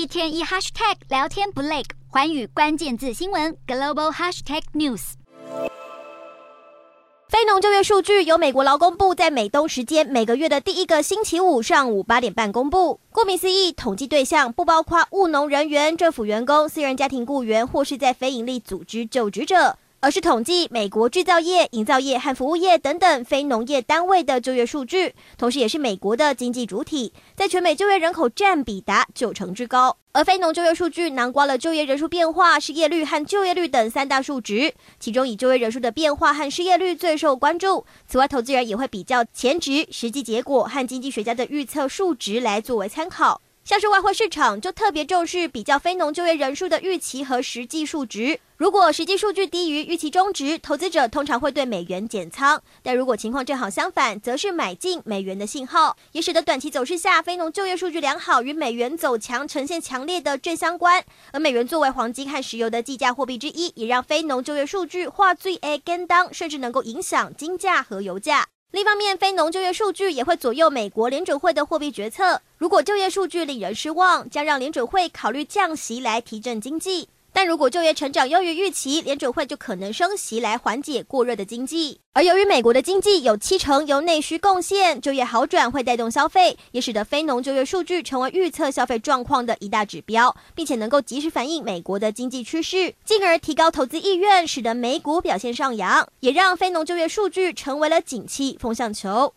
一天一 hashtag 聊天不累，环宇关键字新闻 global hashtag news。非农就业数据由美国劳工部在美东时间每个月的第一个星期五上午八点半公布。顾名思义，统计对象不包括务农人员、政府员工、私人家庭雇员或是在非营利组织就职者。而是统计美国制造业、营造业和服务业等等非农业单位的就业数据，同时也是美国的经济主体，在全美就业人口占比达九成之高。而非农就业数据囊括了就业人数变化、失业率和就业率等三大数值，其中以就业人数的变化和失业率最受关注。此外，投资人也会比较前值、实际结果和经济学家的预测数值来作为参考。像是外汇市场就特别重视比较非农就业人数的预期和实际数值，如果实际数据低于预期中值，投资者通常会对美元减仓；但如果情况正好相反，则是买进美元的信号，也使得短期走势下非农就业数据良好与美元走强呈现强烈的正相关。而美元作为黄金和石油的计价货币之一，也让非农就业数据化最诶跟当，甚至能够影响金价和油价。另一方面，非农就业数据也会左右美国联准会的货币决策。如果就业数据令人失望，将让联准会考虑降息来提振经济。但如果就业成长优于预期，联准会就可能升息来缓解过热的经济。而由于美国的经济有七成由内需贡献，就业好转会带动消费，也使得非农就业数据成为预测消费状况的一大指标，并且能够及时反映美国的经济趋势，进而提高投资意愿，使得美股表现上扬，也让非农就业数据成为了景气风向球。